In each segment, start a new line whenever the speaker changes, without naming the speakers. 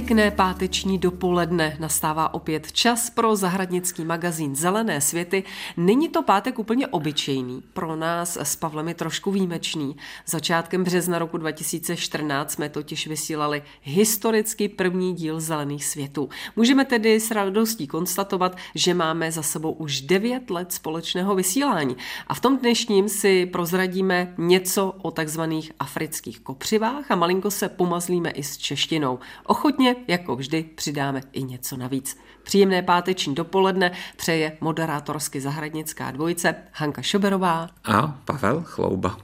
Pěkné páteční dopoledne nastává opět čas pro zahradnický magazín Zelené světy. Není to pátek úplně obyčejný, pro nás s Pavlem je trošku výjimečný. Začátkem března roku 2014 jsme totiž vysílali historicky první díl Zelených světů. Můžeme tedy s radostí konstatovat, že máme za sebou už 9 let společného vysílání. A v tom dnešním si prozradíme něco o takzvaných afrických kopřivách a malinko se pomazlíme i s češtinou. Ochotně Postupně, jako vždy, přidáme i něco navíc. Příjemné páteční dopoledne přeje moderátorsky zahradnická dvojice Hanka Šoberová
a Pavel Chlouba.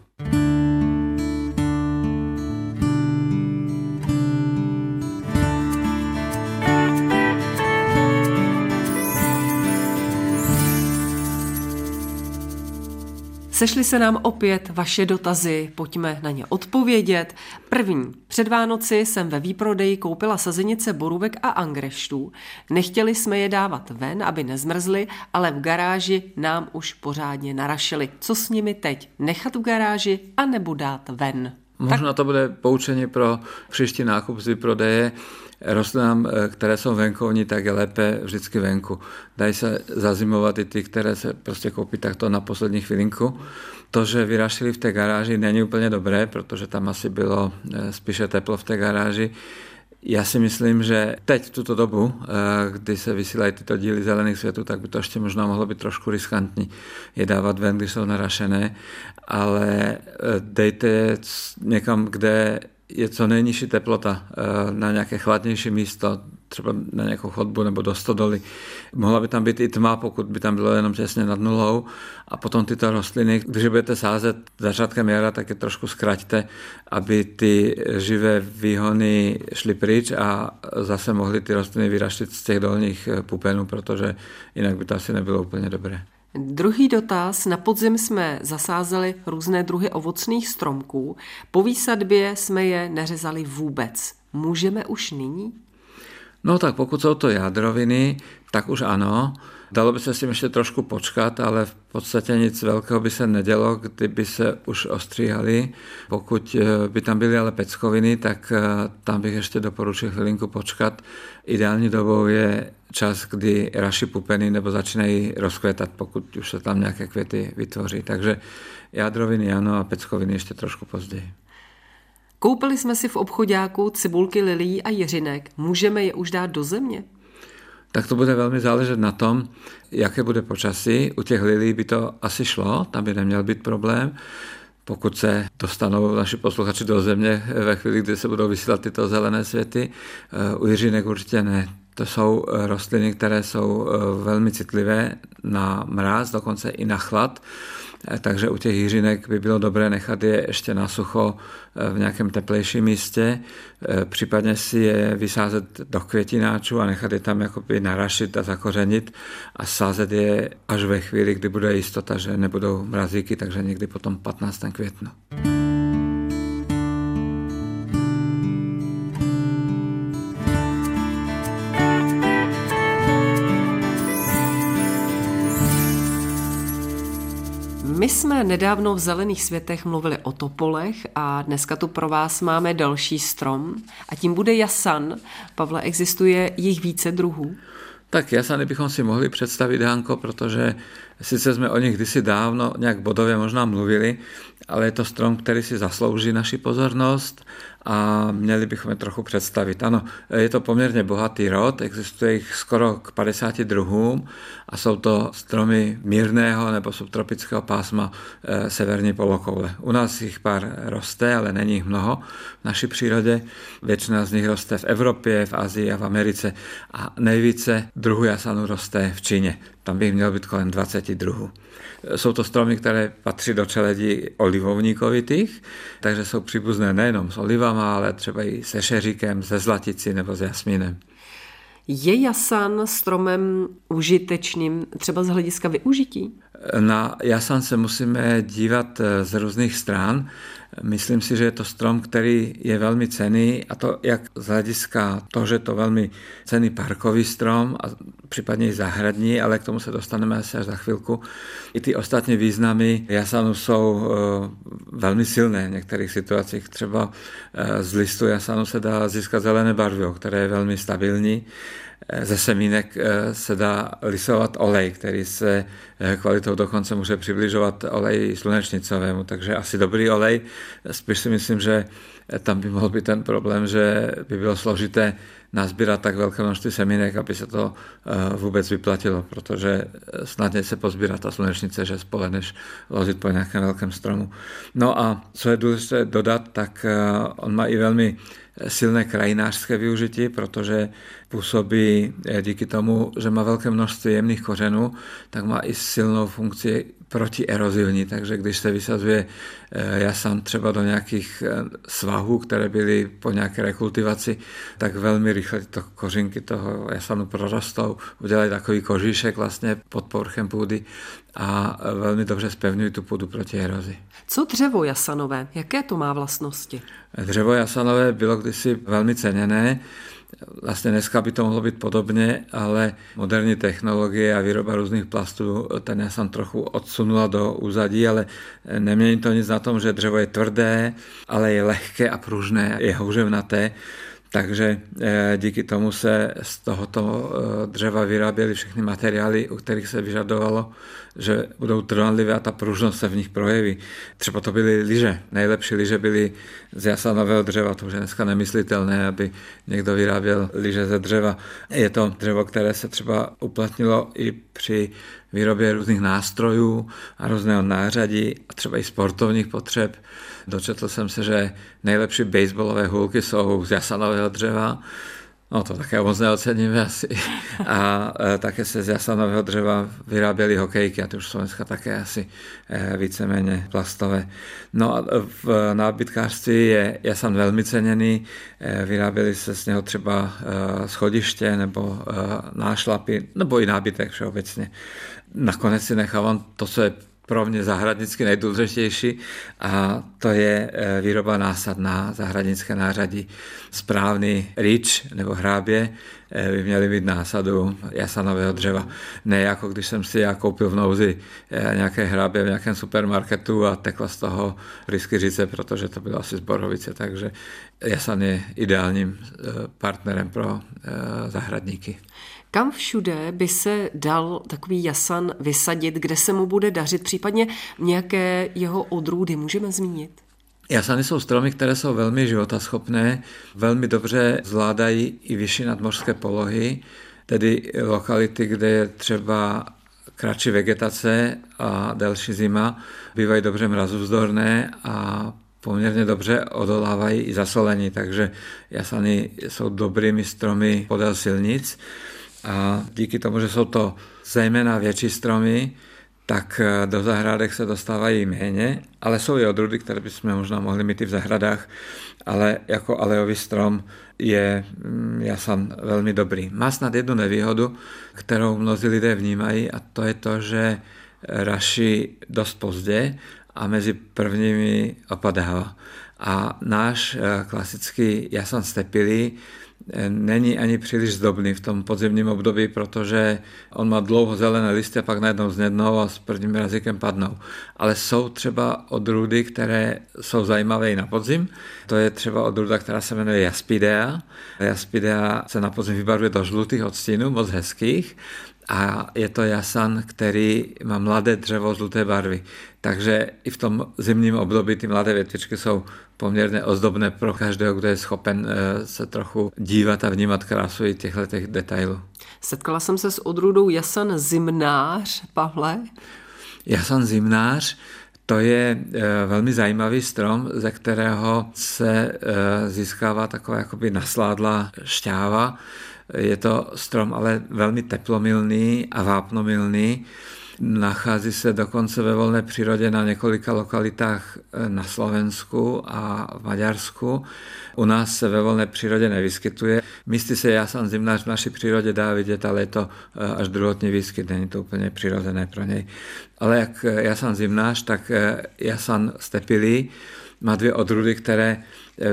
Sešly se nám opět vaše dotazy, pojďme na ně odpovědět. První. Před Vánoci jsem ve výprodeji koupila sazenice borůvek a angreštů. Nechtěli jsme je dávat ven, aby nezmrzly, ale v garáži nám už pořádně narašili. Co s nimi teď? Nechat v garáži a nebo dát ven?
Možná to bude poučení pro příští nákup z výprodeje rostlinám, eh, které jsou venkovní, tak je lépe vždycky venku. Dají se zazimovat i ty, které se prostě koupí takto na poslední chvilinku. To, že vyrašili v té garáži, není úplně dobré, protože tam asi bylo eh, spíše teplo v té garáži. Já si myslím, že teď v tuto dobu, eh, kdy se vysílají tyto díly zelených světů, tak by to ještě možná mohlo být trošku riskantní je dávat ven, když jsou narašené, ale dejte je někam, kde je co nejnižší teplota eh, na nějaké chladnější místo, třeba na nějakou chodbu nebo do stodoly. Mohla by tam být i tma, pokud by tam bylo jenom těsně nad nulou. A potom tyto rostliny, když budete sázet začátkem jara, tak je trošku zkraťte, aby ty živé výhony šly pryč a zase mohly ty rostliny vyraštit z těch dolních pupenů, protože jinak by to asi nebylo úplně dobré.
Druhý dotaz. Na podzim jsme zasázeli různé druhy ovocných stromků. Po výsadbě jsme je neřezali vůbec. Můžeme už nyní?
No tak pokud jsou to jádroviny, tak už ano. Dalo by se s tím ještě trošku počkat, ale v podstatě nic velkého by se nedělo, kdyby se už ostříhali. Pokud eh, by tam byly ale peckoviny, tak eh, tam bych ještě doporučil chvilinku počkat. Ideální dobou je čas, kdy raší pupeny nebo začínají rozkvětat, pokud už se tam nějaké květy vytvoří. Takže jádroviny ano a peckoviny ještě trošku později.
Koupili jsme si v obchodáku cibulky lilí a jiřinek. Můžeme je už dát do země?
Tak to bude velmi záležet na tom, jaké bude počasí. U těch lilí by to asi šlo, tam by neměl být problém. Pokud se dostanou naši posluchači do země ve chvíli, kdy se budou vysílat tyto zelené světy, eh, u jiřinek určitě ne. To jsou eh, rostliny, které jsou eh, velmi citlivé na mráz, dokonce i na chlad. Eh, takže u těch jiřinek by bylo dobré nechat je ještě na sucho v nějakém teplejším místě, případně si je vysázet do květináčů a nechat je tam jakoby narašit a zakořenit a sázet je až ve chvíli, kdy bude jistota, že nebudou mrazíky, takže někdy potom 15. květnu.
My jsme nedávno v Zelených světech mluvili o topolech a dneska tu pro vás máme další strom a tím bude jasan. Pavle, existuje jich více druhů?
Tak jasany bychom si mohli představit, Hanko, protože sice jsme o nich kdysi dávno nějak bodově možná mluvili, ale je to strom, který si zaslouží naši pozornost a měli bychom je trochu představit. Ano, je to poměrně bohatý rod, existuje jich skoro k 50 druhům a jsou to stromy mírného nebo subtropického pásma e, severní polokoule. U nás jich pár roste, ale není jich mnoho v naší přírodě. Většina z nich roste v Evropě, v Asii a v Americe a nejvíce druhů jasanu roste v Číně. Tam by mělo být kolem 20 druhů. Jsou to stromy, které patří do čeledí olivovníkovitých, takže jsou příbuzné nejenom s olivama, ale třeba i se šeříkem, se zlaticí nebo s jasmínem.
Je jasan stromem užitečným třeba z hlediska využití?
Na jasan se musíme dívat z různých stran. Myslím si, že je to strom, který je velmi cený a to jak z hlediska to, že to velmi cený parkový strom a případně i zahradní, ale k tomu se dostaneme asi až za chvilku. I ty ostatní významy jasanu jsou eh, velmi silné v některých situacích. Třeba eh, z listu jasanu se dá získat zelené barvivo, které je velmi stabilní ze semínek eh, se dá lisovat olej, který se eh, kvalitou dokonce může přibližovat oleji slunečnicovému, takže asi dobrý olej. Spíš si myslím, že tam by mohl být ten problém, že by bylo složité nazbírat tak velké množství semínek, aby se to eh, vůbec vyplatilo, protože snadně se pozbírá ta slunečnice, že spole, než ložit po nějakém velkém stromu. No a co je důležité dodat, tak on má i velmi silné krajinářské využití, protože působí eh, díky tomu, že má velké množství jemných kořenů, tak má i silnou funkci protierozivní, takže když se vysazuje eh, jasan třeba do nějakých eh, svahů, které byly po nějaké rekultivaci, tak velmi rychle to kořinky toho jasanu prorostou, udělají takový kožíšek vlastně pod povrchem půdy a velmi dobře spevňují tu půdu proti erozi.
Co dřevo jasanové? Jaké to má vlastnosti?
Dřevo jasanové bylo kdysi velmi ceněné. Vlastně dneska by to mohlo být podobně, ale moderní technologie a výroba různých plastů ten jasan trochu odsunula do úzadí, ale nemění to nic na tom, že dřevo je tvrdé, ale je lehké a pružné, je houževnaté. Takže eh, díky tomu se z tohoto eh, dřeva vyráběly všechny materiály, u kterých se vyžadovalo, že budou trvanlivé a ta pružnost se v nich projeví. Třeba to byly lyže. Nejlepší lyže byly z jasanového dřeva, to už je dneska nemyslitelné, aby někdo vyráběl lyže ze dřeva. Je to dřevo, které se třeba uplatnilo i při výrobě různých nástrojů a různého nářadí a třeba i sportovních potřeb. Dočetl jsem se, že nejlepší baseballové hůlky jsou z jasanového dřeva, No to také moc neoceníme asi. A e, také se z jasanového dřeva vyráběly hokejky a ty už jsou dneska také asi e, víceméně plastové. No a v nábytkářství je jasan velmi ceněný. E, vyráběly se z něho třeba schodiště nebo nášlapy, nebo i nábytek všeobecně. Nakonec si nechávám to, co je pro mě zahradnicky nejdůležitější a to je e, výroba násad na zahradnické nářadí. Správný rič nebo hrábě e, by měly mít násadu jasanového dřeva. Ne jako když jsem si já koupil v nouzi e, nějaké hrábě v nějakém supermarketu a tekla z toho říce, protože to bylo asi z Borovice, takže jasan je ideálním partnerem pro zahradníky.
Kam všude by se dal takový jasan vysadit, kde se mu bude dařit, případně nějaké jeho odrůdy můžeme zmínit?
Jasany jsou stromy, které jsou velmi životaschopné, velmi dobře zvládají i vyšší nadmořské polohy, tedy lokality, kde je třeba kratší vegetace a delší zima, bývají dobře mrazovzdorné a poměrně dobře odolávají i zasolení, takže jasany jsou dobrými stromy podél silnic a díky tomu, že jsou to zejména větší stromy, tak eh, do zahrádek se dostávají méně, ale jsou i odrůdy, které bychom možná mohli mít i v zahradách, ale jako alejový strom je mm, jasan velmi dobrý. Má snad jednu nevýhodu, kterou mnozí lidé vnímají a to je to, že raší dost pozdě a mezi prvními opadává. A náš eh, klasický jasan stepilý není ani příliš zdobný v tom podzimním období, protože on má dlouho zelené listy a pak najednou znednou a s prvním jazykem padnou. Ale jsou třeba odrůdy, které jsou zajímavé i na podzim. To je třeba odrůda, která se jmenuje Jaspidea. Jaspidea se na podzim vybarvuje do žlutých odstínů, moc hezkých a je to jasan, který má mladé dřevo žluté barvy. Takže i v tom zimním období ty mladé větvičky jsou poměrně ozdobné pro každého, kdo je schopen eh, se trochu dívat a vnímat krásu i těchto těch detailů.
Setkala jsem se s odrůdou jasan zimnář, Pavle.
Jasan zimnář, to je eh, velmi zajímavý strom, ze kterého se eh, získává taková jakoby nasládla šťáva. Je to strom ale velmi teplomilný a vápnomilný. Nachází se dokonce ve volné přírodě na několika lokalitách eh, na Slovensku a v Maďarsku. U nás se ve volné přírodě nevyskytuje. Místy se jasan zimnář v naší přírodě dá vidět, ale je to eh, až druhotný výskyt, není to úplně přirozené pro něj. Ale jak jasan zimnář, tak jasan stepilý má dvě odrůdy, které eh,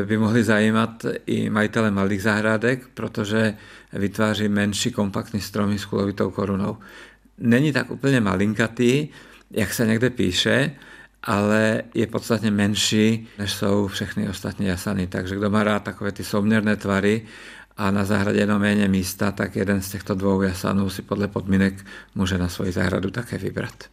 by mohly zajímat i majitele malých zahrádek, protože vytváří menší kompaktní stromy s kulovitou korunou. Není tak úplně malinkatý, jak se někde píše, ale je podstatně menší, než jsou všechny ostatní jasany. Takže kdo má rád takové ty souměrné tvary a na zahradě jenom méně místa, tak jeden z těchto dvou jasanů si podle podmínek může na svoji zahradu také vybrat.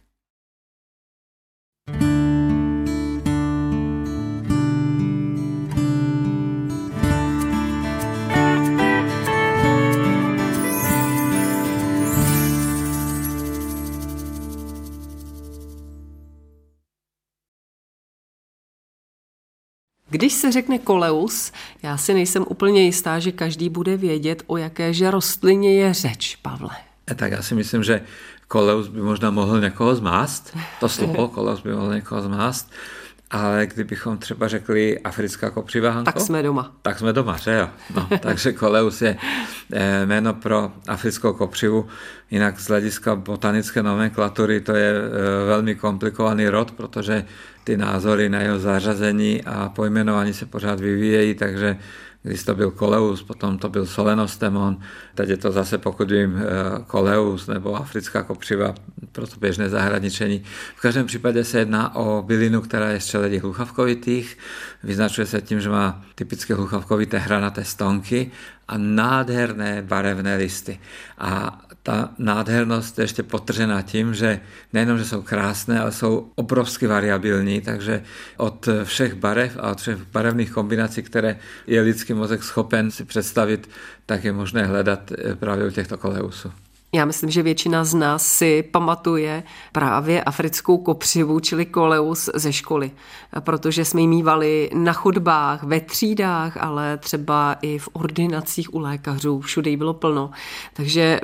Když se řekne koleus, já si nejsem úplně jistá, že každý bude vědět, o jakéže rostlině je řeč, Pavle.
E, tak já si myslím, že koleus by možná mohl někoho zmást. To slovo koleus by mohl někoho zmást. Ale kdybychom třeba řekli africká kopřiva,
tak jsme doma.
Tak jsme doma, že jo. No, takže koleus je e, jméno pro africkou kopřivu. Jinak z hlediska botanické nomenklatury to je e, velmi komplikovaný rod, protože ty názory na jeho zařazení a pojmenování se pořád vyvíjejí, takže když to byl Koleus, potom to byl Solenostemon, teď je to zase, pokud vím, Koleus eh, nebo africká kopřiva pro to běžné zahradničení. V každém případě se jedná o bylinu, která je z čeledí hluchavkovitých, vyznačuje se tím, že má typické hluchavkovité hranaté stonky a nádherné barevné listy. A ta nádhernost je ještě potržená tím, že nejenom, že jsou krásné, ale jsou obrovsky variabilní, takže od všech barev a od všech barevných kombinací, které je lidský mozek schopen si představit, tak je možné hledat právě u těchto koleusů.
Já myslím, že většina z nás si pamatuje právě africkou kopřivu, čili koleus ze školy, protože jsme ji mývali na chodbách, ve třídách, ale třeba i v ordinacích u lékařů, všude jí bylo plno. Takže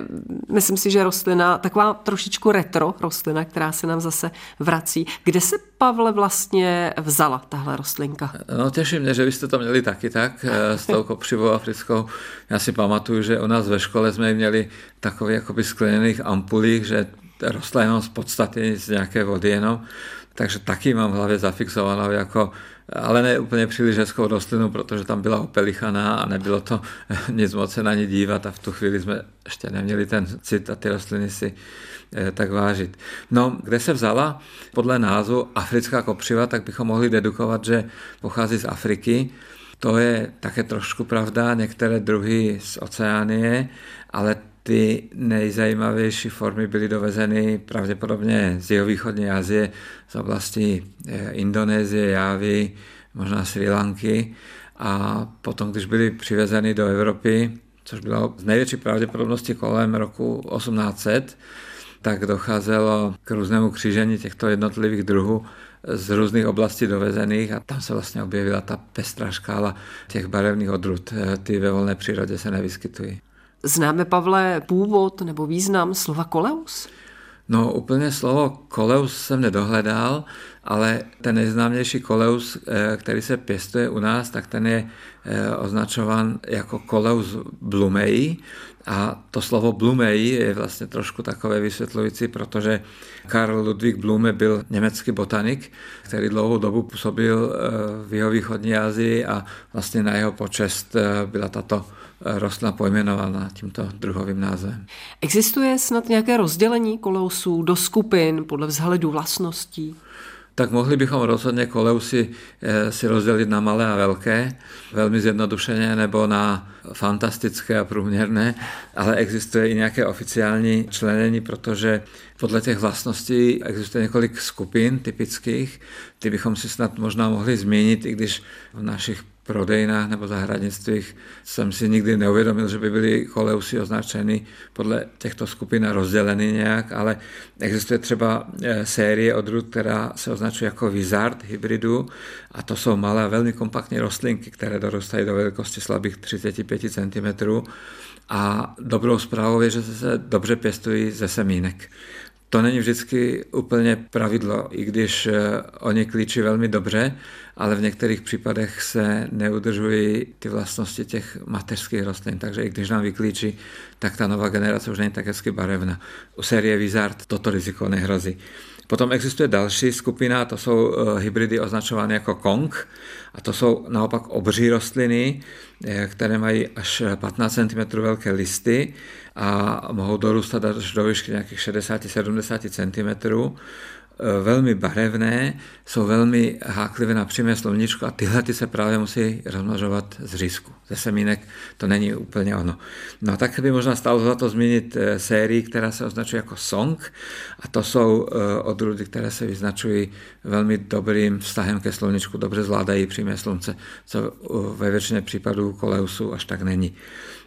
myslím si, že rostlina, taková trošičku retro rostlina, která se nám zase vrací. Kde se, Pavle, vlastně vzala tahle rostlinka?
No těší mě, že vy jste to měli taky tak, eh, s tou kopřivou africkou. Já si pamatuju, že u nás ve škole jsme měli takový jako jakoby skleněných ampulích, že rostla jenom z podstaty z nějaké vody jenom, takže taky mám v hlavě zafixovanou jako ale ne úplně příliš hezkou rostlinu, protože tam byla opelichaná a nebylo to nic moc se na ní dívat a v tu chvíli jsme ještě neměli ten cit a ty rostliny si eh, tak vážit. No, kde se vzala? Podle názvu africká kopřiva, tak bychom mohli dedukovat, že pochází z Afriky. To je také trošku pravda, některé druhy z Oceánie, ale ty nejzajímavější formy byly dovezeny pravděpodobně z jihovýchodní Asie, z oblasti eh, Indonésie, Jávy, možná Sri Lanky. A potom, když byly přivezeny do Evropy, což bylo z největší pravděpodobnosti kolem roku 1800, tak docházelo k různému křížení těchto jednotlivých druhů z různých oblastí dovezených a tam se vlastně objevila ta pestrá škála těch barevných odrůd. Eh, ty ve volné přírodě se nevyskytují.
Známe, Pavle, původ nebo význam slova koleus?
No úplně slovo koleus jsem nedohledal, ale ten nejznámější koleus, eh, který se pěstuje u nás, tak ten je eh, označován jako koleus blumei. A to slovo blumei je vlastně trošku takové vysvětlující, protože Karl Ludwig Blume byl německý botanik, který dlouhou dobu působil eh, v jeho východní Asii a vlastně na jeho počest byla tato rostlina pojmenována tímto druhovým názvem.
Existuje snad nějaké rozdělení koleusů do skupin podle vzhledu vlastností?
tak mohli bychom rozhodně koleusy eh, si rozdělit na malé a velké, velmi zjednodušeně, nebo na fantastické a průměrné, ale existuje i nějaké oficiální členění, protože podle těch vlastností existuje několik skupin typických, ty bychom si snad možná mohli změnit, i když v našich prodejnách nebo zahradnictvích jsem si nikdy neuvědomil, že by byly koleusy označeny podle těchto skupin a rozděleny nějak, ale existuje třeba eh, série odrůd, která se označuje jako Wizard hybridu a to jsou malé velmi kompaktní rostlinky, které dorůstají do velikosti slabých 35 cm a dobrou zprávou je, že se dobře pěstují ze semínek. To není vždycky úplně pravidlo, i když eh, oni klíčí velmi dobře, ale v některých případech se neudržují ty vlastnosti těch mateřských rostlin, takže i když nám vyklíčí, tak ta nová generace už není tak hezky barevná. U série Wizard toto riziko nehrozí. Potom existuje další skupina, to jsou eh, hybridy označované jako Kong, a to jsou naopak obří rostliny, eh, které mají až 15 cm velké listy a mohou dorůstat až do výšky nějakých 60-70 cm. Eh, velmi barevné, jsou velmi háklivé na přímé sluníčko a tyhle ty se právě musí rozmnožovat z řízku. Ze semínek to není úplně ono. No tak by možná stalo za to zmínit eh, sérii, která se označuje jako Song a to jsou eh, odrůdy, které se vyznačují velmi dobrým vztahem ke sluníčku, dobře zvládají přímé slunce, co ve většině případů koleusu až tak není.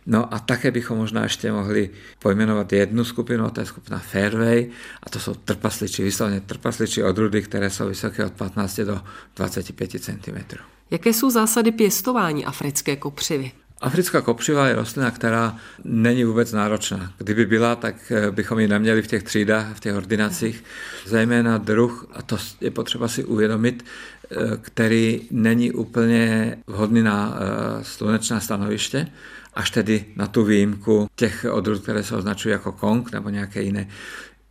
No a také bychom možná ještě mohli pojmenovat jednu skupinu, a to je skupina Fairway, a to jsou trpasliči, vyslovně trpasliči odrůdy, které jsou vysoké od 15 do 25 cm.
Jaké jsou zásady pěstování africké kopřivy?
Africká kopřiva je rostlina, která není vůbec náročná. Kdyby byla, tak eh, bychom ji neměli v těch třídách, v těch ordinacích. Zejména druh, a to je potřeba si uvědomit, eh, který není úplně vhodný na eh, slunečná stanoviště, až tedy na tu výjimku těch odrůd, které se označují jako kong nebo nějaké jiné.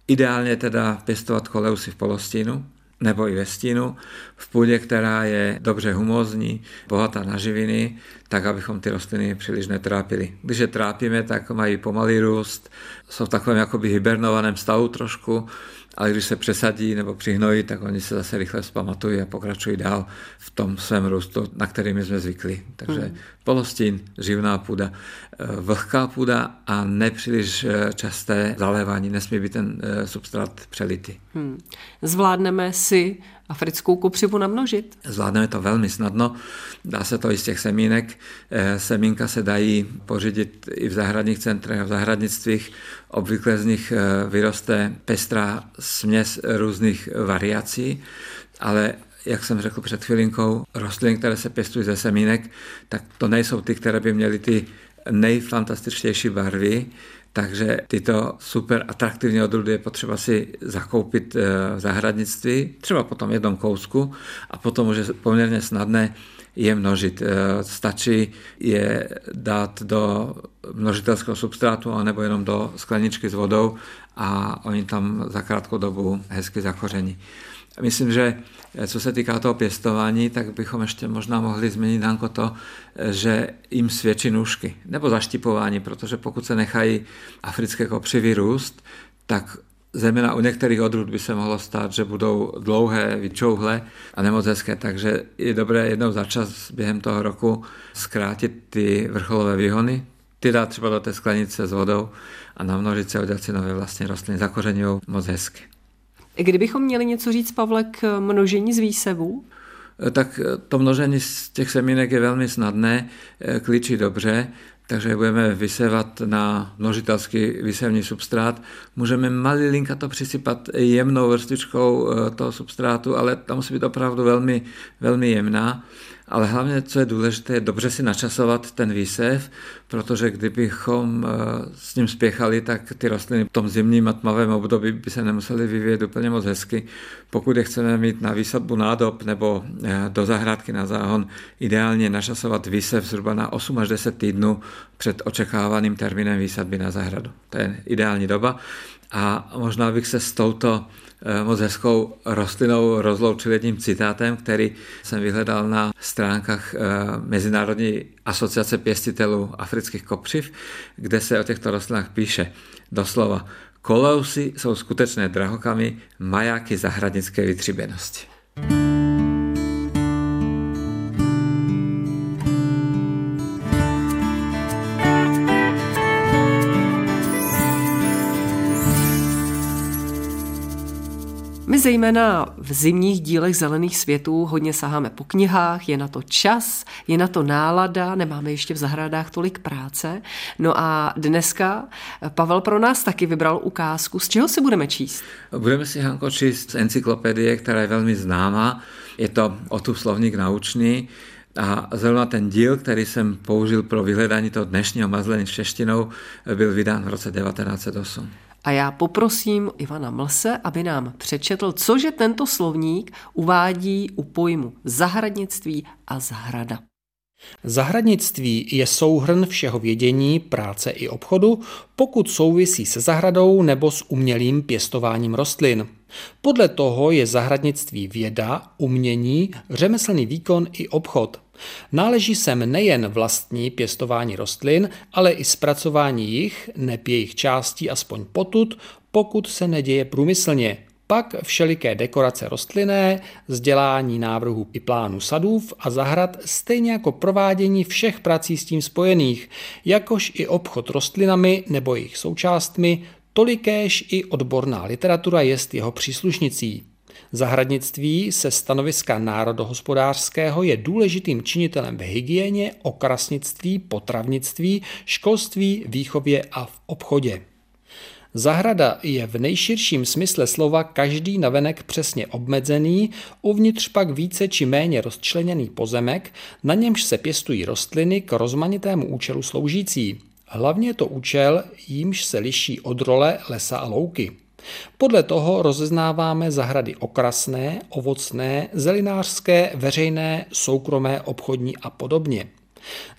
Ideálně teda pěstovat koleusy v polostínu, nebo i ve stínu, v půdě, která je dobře humózní, bohatá na živiny, tak abychom ty rostliny příliš netrápili. Když je trápíme, tak mají pomalý růst, jsou v takovém jakoby hibernovaném stavu trošku, ale když se přesadí nebo přihnojí, tak oni se zase rychle zpamatují a pokračují dál v tom svém růstu, na který my jsme zvykli. Takže hmm. polostín, živná půda, eh, vlhká půda a nepříliš eh, časté zalévání, nesmí být ten eh, substrát přelitý. Hmm.
Zvládneme si africkou kopřivu namnožit?
Zvládneme to velmi snadno. Dá se to i z těch semínek. Semínka se dají pořídit i v zahradních centrech a v zahradnictvích. Obvykle z nich vyroste pestrá směs různých variací, ale jak jsem řekl před chvilinkou, rostliny, které se pěstují ze semínek, tak to nejsou ty, které by měly ty nejfantastičtější barvy, takže tyto super atraktivní odrůdy je potřeba si zakoupit eh, v zahradnictví, třeba potom jednom kousku a potom už je poměrně snadné je množit. Eh, stačí je dát do množitelského substrátu anebo jenom do skleničky s vodou a oni tam za krátkou dobu hezky zakoření. Myslím, že eh, co se týká toho pěstování, tak bychom ještě možná mohli změnit Hanko to, eh, že jim svědčí nůžky nebo zaštipování, protože pokud se nechají africké kopřivy růst, tak Zejména u některých odrůd by se mohlo stát, že budou dlouhé, vyčouhlé a nemoc hezké, takže je dobré jednou za čas během toho roku zkrátit ty vrcholové výhony, ty dát třeba do té sklenice s vodou a namnožit se si nové vlastně rostliny, zakořeňují moc hezky.
Kdybychom měli něco říct, Pavle, k množení z výsevů?
Tak to množení z těch semínek je velmi snadné, klíčí dobře takže budeme vysevat na množitelský výsevní substrát. Můžeme malilinka to přisypat jemnou vrstičkou eh, toho substrátu, ale ta musí být opravdu velmi, velmi jemná ale hlavně, co je důležité, je dobře si načasovat ten výsev, protože kdybychom eh, s ním spěchali, tak ty rostliny v tom zimním a tmavém období by se nemusely vyvíjet úplně moc hezky. Pokud je chceme mít na výsadbu nádob nebo eh, do zahrádky na záhon, ideálně načasovat výsev zhruba na 8 až 10 týdnů před očekávaným termínem výsadby na zahradu. To je ideální doba. A možná bych se s touto Eh, moc hezkou rostlinou rozloučil jedním citátem, který jsem vyhledal na stránkách eh, Mezinárodní asociace pěstitelů afrických kopřiv, kde se o těchto rostlinách píše doslova Koleusy jsou skutečné drahokamy, majáky zahradnické vytříbenosti.
Zejména v zimních dílech zelených světů hodně saháme po knihách, je na to čas, je na to nálada, nemáme ještě v zahradách tolik práce. No a dneska Pavel pro nás taky vybral ukázku, z čeho si budeme číst?
Budeme si, Hanko, číst z encyklopedie, která je velmi známá. Je to tu slovník naučný, a zrovna ten díl, který jsem použil pro vyhledání toho dnešního mazlení s češtinou, byl vydán v roce 1908.
A já poprosím Ivana Mlse, aby nám přečetl, cože tento slovník uvádí u pojmu zahradnictví a zahrada.
Zahradnictví je souhrn všeho vědění, práce i obchodu, pokud souvisí se zahradou nebo s umělým pěstováním rostlin. Podle toho je zahradnictví věda, umění, řemeslný výkon i obchod. Náleží sem nejen vlastní pěstování rostlin, ale i zpracování jich, neb jejich částí aspoň potud, pokud se neděje průmyslně, pak všeliké dekorace rostlinné, vzdělání návrhů i plánu sadův a zahrad, stejně jako provádění všech prací s tím spojených, jakož i obchod rostlinami nebo jejich součástmi, tolikéž i odborná literatura jest jeho příslušnicí. Zahradnictví se stanoviska národohospodářského je důležitým činitelem v hygieně, okrasnictví, potravnictví, školství, výchově a v obchodě. Zahrada je v nejširším smysle slova každý navenek přesně obmedzený, uvnitř pak více či méně rozčleněný pozemek, na němž se pěstují rostliny k rozmanitému účelu sloužící. Hlavně je to účel, jímž se liší od role lesa a louky. Podle toho rozeznáváme zahrady okrasné, ovocné, zelinářské, veřejné, soukromé, obchodní a podobně.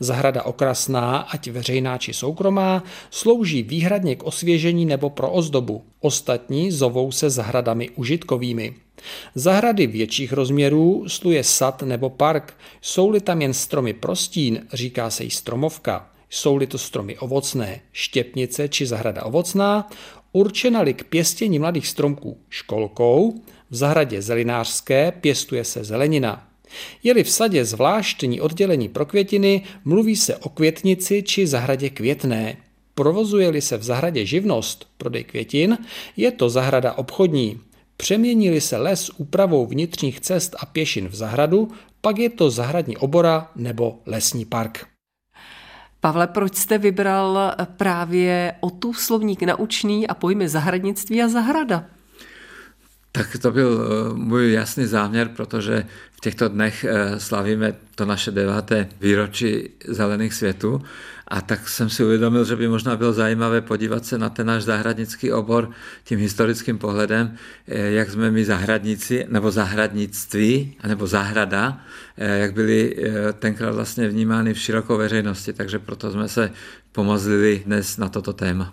Zahrada okrasná, ať veřejná či soukromá, slouží výhradně k osvěžení nebo pro ozdobu. Ostatní zovou se zahradami užitkovými. Zahrady větších rozměrů sluje sad nebo park. Jsou-li tam jen stromy prostín, říká se jí stromovka. Jsou-li to stromy ovocné, štěpnice či zahrada ovocná, určena-li k pěstění mladých stromků školkou, v zahradě zelinářské pěstuje se zelenina. Je-li v sadě zvláštní oddělení pro květiny, mluví se o květnici či zahradě květné. Provozuje-li se v zahradě živnost, prodej květin, je to zahrada obchodní. Přemění-li se les úpravou vnitřních cest a pěšin v zahradu, pak je to zahradní obora nebo lesní park.
Pavle, proč jste vybral právě o tu slovník naučný a pojmy zahradnictví a zahrada?
Tak to byl eh, můj jasný záměr, protože v těchto dnech eh, slavíme to naše deváté výročí zelených světů a tak jsem si uvědomil, že by možná bylo zajímavé podívat se na ten náš zahradnický obor tím historickým pohledem, eh, jak jsme my zahradníci, nebo zahradnictví, nebo zahrada, jak byli tenkrát vlastně vnímány v širokou veřejnosti, takže proto jsme se pomozlili dnes na toto téma.